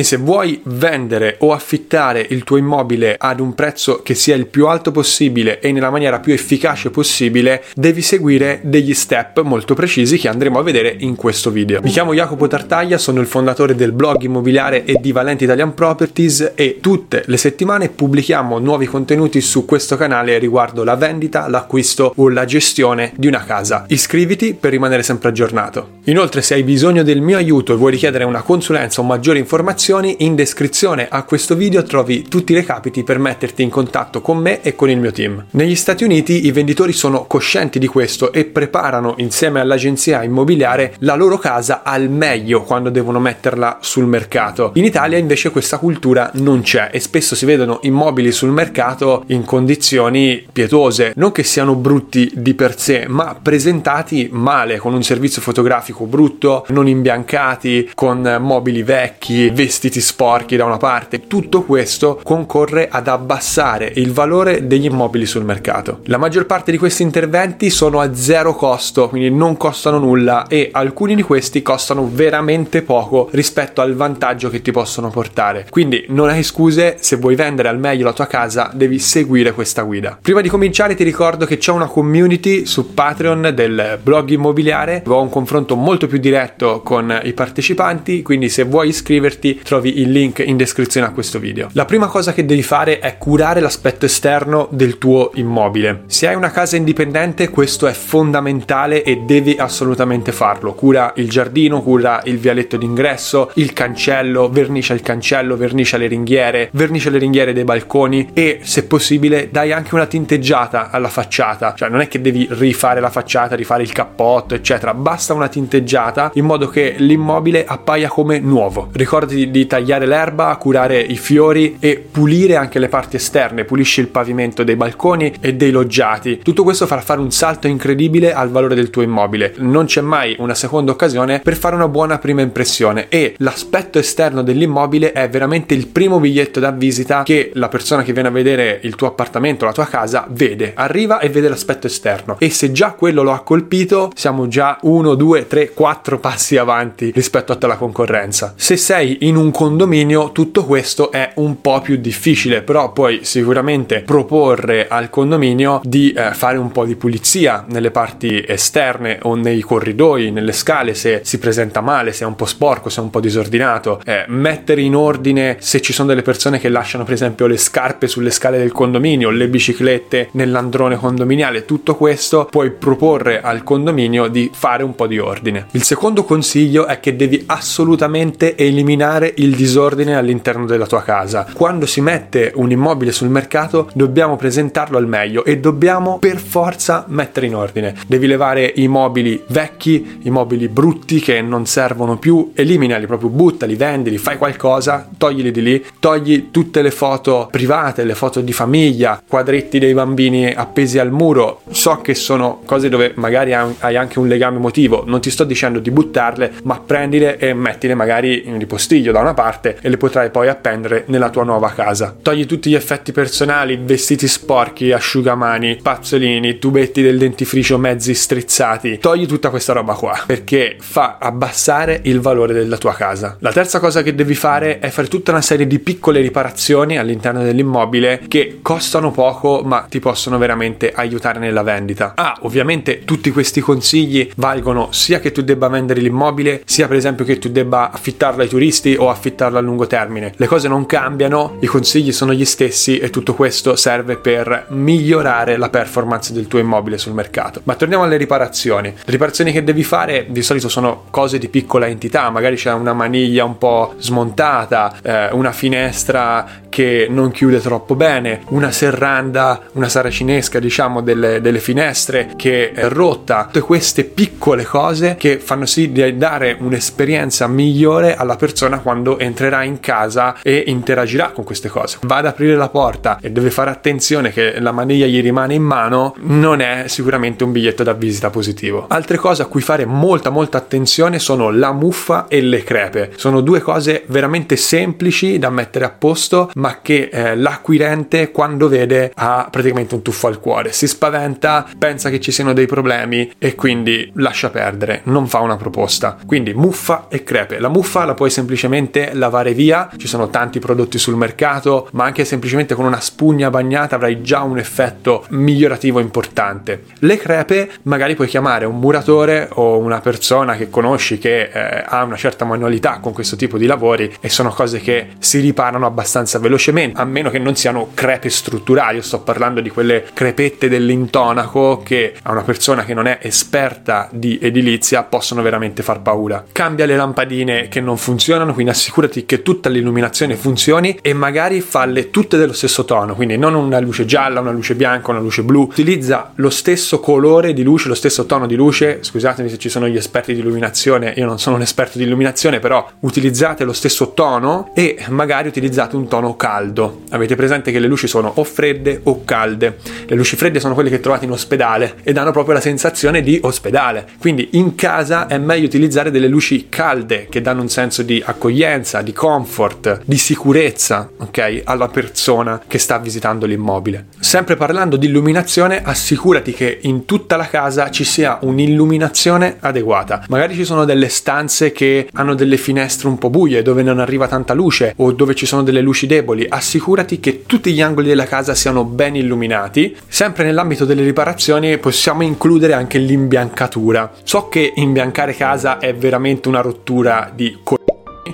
Quindi se vuoi vendere o affittare il tuo immobile ad un prezzo che sia il più alto possibile e nella maniera più efficace possibile, devi seguire degli step molto precisi che andremo a vedere in questo video. Mi chiamo Jacopo Tartaglia, sono il fondatore del blog immobiliare e di Valenti Italian Properties e tutte le settimane pubblichiamo nuovi contenuti su questo canale riguardo la vendita, l'acquisto o la gestione di una casa. Iscriviti per rimanere sempre aggiornato. Inoltre se hai bisogno del mio aiuto e vuoi richiedere una consulenza o maggiori informazioni, in descrizione a questo video trovi tutti i recapiti per metterti in contatto con me e con il mio team. Negli Stati Uniti i venditori sono coscienti di questo e preparano insieme all'agenzia immobiliare la loro casa al meglio quando devono metterla sul mercato. In Italia invece questa cultura non c'è e spesso si vedono immobili sul mercato in condizioni pietose, non che siano brutti di per sé, ma presentati male con un servizio fotografico brutto, non imbiancati, con mobili vecchi, vestiti sporchi da una parte. Tutto questo concorre ad abbassare il valore degli immobili sul mercato. La maggior parte di questi interventi sono a zero costo, quindi non costano nulla e alcuni di questi costano veramente poco rispetto al vantaggio che ti possono portare. Quindi non hai scuse, se vuoi vendere al meglio la tua casa devi seguire questa guida. Prima di cominciare ti ricordo che c'è una community su Patreon del blog immobiliare, ho un confronto molto più diretto con i partecipanti, quindi se vuoi iscriverti trovi il link in descrizione a questo video. La prima cosa che devi fare è curare l'aspetto esterno del tuo immobile. Se hai una casa indipendente questo è fondamentale e devi assolutamente farlo. Cura il giardino, cura il vialetto d'ingresso, il cancello, vernicia il cancello, vernicia le ringhiere, vernicia le ringhiere dei balconi e se possibile dai anche una tinteggiata alla facciata. Cioè non è che devi rifare la facciata, rifare il cappotto, eccetera. Basta una tinteggiata in modo che l'immobile appaia come nuovo. Ricordati di tagliare l'erba, curare i fiori e pulire anche le parti esterne, pulisci il pavimento dei balconi e dei loggiati. Tutto questo farà fare un salto incredibile al valore del tuo immobile. Non c'è mai una seconda occasione per fare una buona prima impressione e l'aspetto esterno dell'immobile è veramente il primo biglietto da visita che la persona che viene a vedere il tuo appartamento, la tua casa, vede. Arriva e vede l'aspetto esterno e se già quello lo ha colpito, siamo già uno, due, tre, quattro passi avanti rispetto a te la concorrenza. Se sei in un condominio, tutto questo è un po' più difficile, però puoi sicuramente proporre al condominio di eh, fare un po' di pulizia nelle parti esterne o nei corridoi, nelle scale se si presenta male, se è un po' sporco, se è un po' disordinato, eh, mettere in ordine se ci sono delle persone che lasciano per esempio le scarpe sulle scale del condominio, le biciclette nell'androne condominiale, tutto questo puoi proporre al condominio di fare un po' di ordine. Il secondo consiglio è che devi assolutamente eliminare il disordine all'interno della tua casa. Quando si mette un immobile sul mercato dobbiamo presentarlo al meglio e dobbiamo per forza mettere in ordine. Devi levare i mobili vecchi, i mobili brutti che non servono più, eliminali proprio, buttali, vendili, fai qualcosa, toglili di lì, togli tutte le foto private, le foto di famiglia, quadretti dei bambini appesi al muro. So che sono cose dove magari hai anche un legame emotivo, non ti sto dicendo di buttarle, ma prendile e mettile magari in ripostiglio da una parte e le potrai poi appendere nella tua nuova casa. Togli tutti gli effetti personali, vestiti sporchi, asciugamani, spazzolini, tubetti del dentifricio mezzi strizzati. Togli tutta questa roba qua perché fa abbassare il valore della tua casa. La terza cosa che devi fare è fare tutta una serie di piccole riparazioni all'interno dell'immobile che costano poco ma ti possono veramente aiutare nella vendita. Ah, ovviamente tutti questi consigli valgono sia che tu debba vendere l'immobile, sia per esempio che tu debba affittarlo ai turisti o affittarlo a lungo termine. Le cose non cambiano, i consigli sono gli stessi e tutto questo serve per migliorare la performance del tuo immobile sul mercato. Ma torniamo alle riparazioni. Le riparazioni che devi fare di solito sono cose di piccola entità, magari c'è una maniglia un po' smontata, eh, una finestra che non chiude troppo bene, una serranda, una saracinesca diciamo delle, delle finestre che è rotta, tutte queste piccole cose che fanno sì di dare un'esperienza migliore alla persona quando entrerà in casa e interagirà con queste cose. Va ad aprire la porta e deve fare attenzione che la maniglia gli rimane in mano, non è sicuramente un biglietto da visita positivo. Altre cose a cui fare molta molta attenzione sono la muffa e le crepe. Sono due cose veramente semplici da mettere a posto, ma che eh, l'acquirente quando vede ha praticamente un tuffo al cuore, si spaventa, pensa che ci siano dei problemi e quindi lascia perdere, non fa una proposta. Quindi muffa e crepe. La muffa la puoi semplicemente lavare via, ci sono tanti prodotti sul mercato, ma anche semplicemente con una spugna bagnata avrai già un effetto migliorativo importante. Le crepe magari puoi chiamare un muratore o una persona che conosci che eh, ha una certa manualità con questo tipo di lavori e sono cose che si riparano abbastanza velocemente, a meno che non siano crepe strutturali. Io sto parlando di quelle crepette dell'intonaco che a una persona che non è esperta di edilizia possono veramente far paura. Cambia le lampadine che non funzionano, quindi assicurati che tutta l'illuminazione funzioni e magari falle tutte dello stesso tono, quindi non una luce gialla, una luce bianca, una luce blu. Utilizza lo stesso colore di luce, lo stesso tono di luce. Scusatemi se ci sono gli esperti di illuminazione, io non sono un esperto di illuminazione, però utilizzate lo stesso tono e magari utilizzate un tono caldo. Avete presente che le luci sono o fredde o calde. Le luci fredde sono quelle che trovate in ospedale e danno proprio la sensazione di ospedale. Quindi in casa è meglio utilizzare delle luci calde che danno un senso di accoglienza, di comfort, di sicurezza, ok, alla persona che sta visitando l'immobile. Sempre parlando di illuminazione, assicurati che in tutta la casa ci sia un'illuminazione adeguata. Magari ci sono delle stanze che hanno delle finestre un po' buie dove non arriva tanta luce o dove ci sono delle luci deboli. Assicurati che tutti gli angoli della casa siano ben illuminati. Sempre nell'ambito delle riparazioni possiamo includere anche l'imbiancatura. So che imbiancare casa è veramente una rottura di co-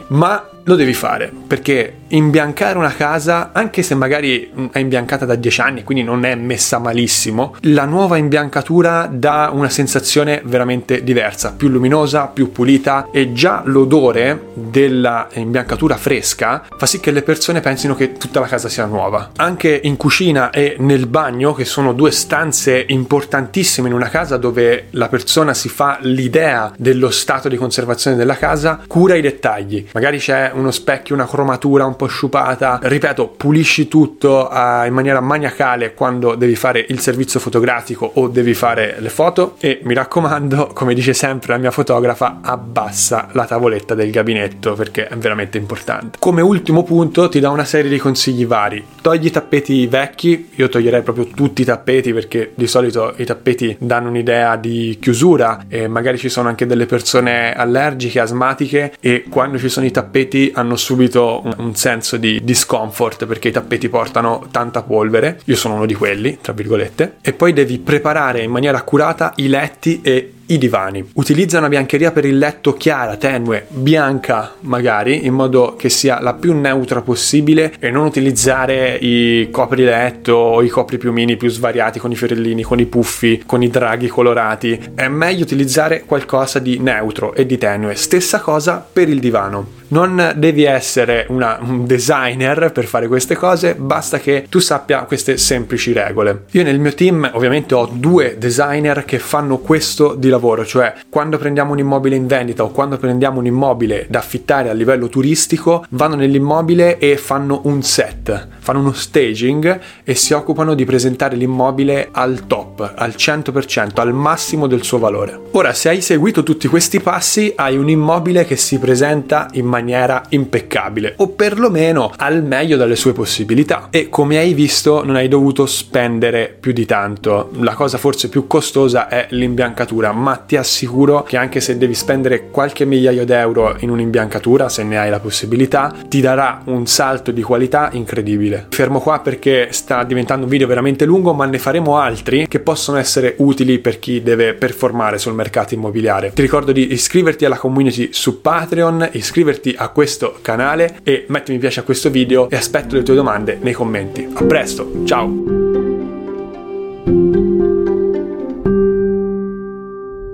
ma lo devi fare perché imbiancare una casa, anche se magari è imbiancata da 10 anni, quindi non è messa malissimo, la nuova imbiancatura dà una sensazione veramente diversa, più luminosa, più pulita e già l'odore della imbiancatura fresca fa sì che le persone pensino che tutta la casa sia nuova. Anche in cucina e nel bagno, che sono due stanze importantissime in una casa dove la persona si fa l'idea dello stato di conservazione della casa, cura i dettagli. Magari c'è uno specchio, una cromatura un po' sciupata. Ripeto, pulisci tutto uh, in maniera maniacale quando devi fare il servizio fotografico o devi fare le foto e mi raccomando, come dice sempre la mia fotografa, abbassa la tavoletta del gabinetto perché è veramente importante. Come ultimo punto ti do una serie di consigli vari. Togli i tappeti vecchi, io toglierei proprio tutti i tappeti perché di solito i tappeti danno un'idea di chiusura e magari ci sono anche delle persone allergiche, asmatiche e quando ci sono i tappeti hanno subito un, un senso di discomfort perché i tappeti portano tanta polvere. Io sono uno di quelli, tra virgolette. E poi devi preparare in maniera accurata i letti e i divani. Utilizza una biancheria per il letto chiara, tenue, bianca magari, in modo che sia la più neutra possibile e non utilizzare i copri letto o i copri piumini più svariati con i fiorellini, con i puffi, con i draghi colorati. È meglio utilizzare qualcosa di neutro e di tenue. Stessa cosa per il divano. Non devi essere una, un designer per fare queste cose, basta che tu sappia queste semplici regole. Io nel mio team ovviamente ho due designer che fanno questo di lavoro, cioè quando prendiamo un immobile in vendita o quando prendiamo un immobile da affittare a livello turistico, vanno nell'immobile e fanno un set, fanno uno staging e si occupano di presentare l'immobile al top, al 100%, al massimo del suo valore. Ora, se hai seguito tutti questi passi, hai un immobile che si presenta in maniera impeccabile o perlomeno al meglio dalle sue possibilità e come hai visto non hai dovuto spendere più di tanto. La cosa forse più costosa è l'imbiancatura, ma ti assicuro che anche se devi spendere qualche migliaio d'euro in un'imbiancatura, se ne hai la possibilità, ti darà un salto di qualità incredibile. Fermo qua perché sta diventando un video veramente lungo, ma ne faremo altri che possono essere utili per chi deve performare sul mercato immobiliare. Ti ricordo di iscriverti alla community su Patreon, iscriverti iscriverti a questo canale e metti mi piace a questo video e aspetto le tue domande nei commenti. A presto, ciao!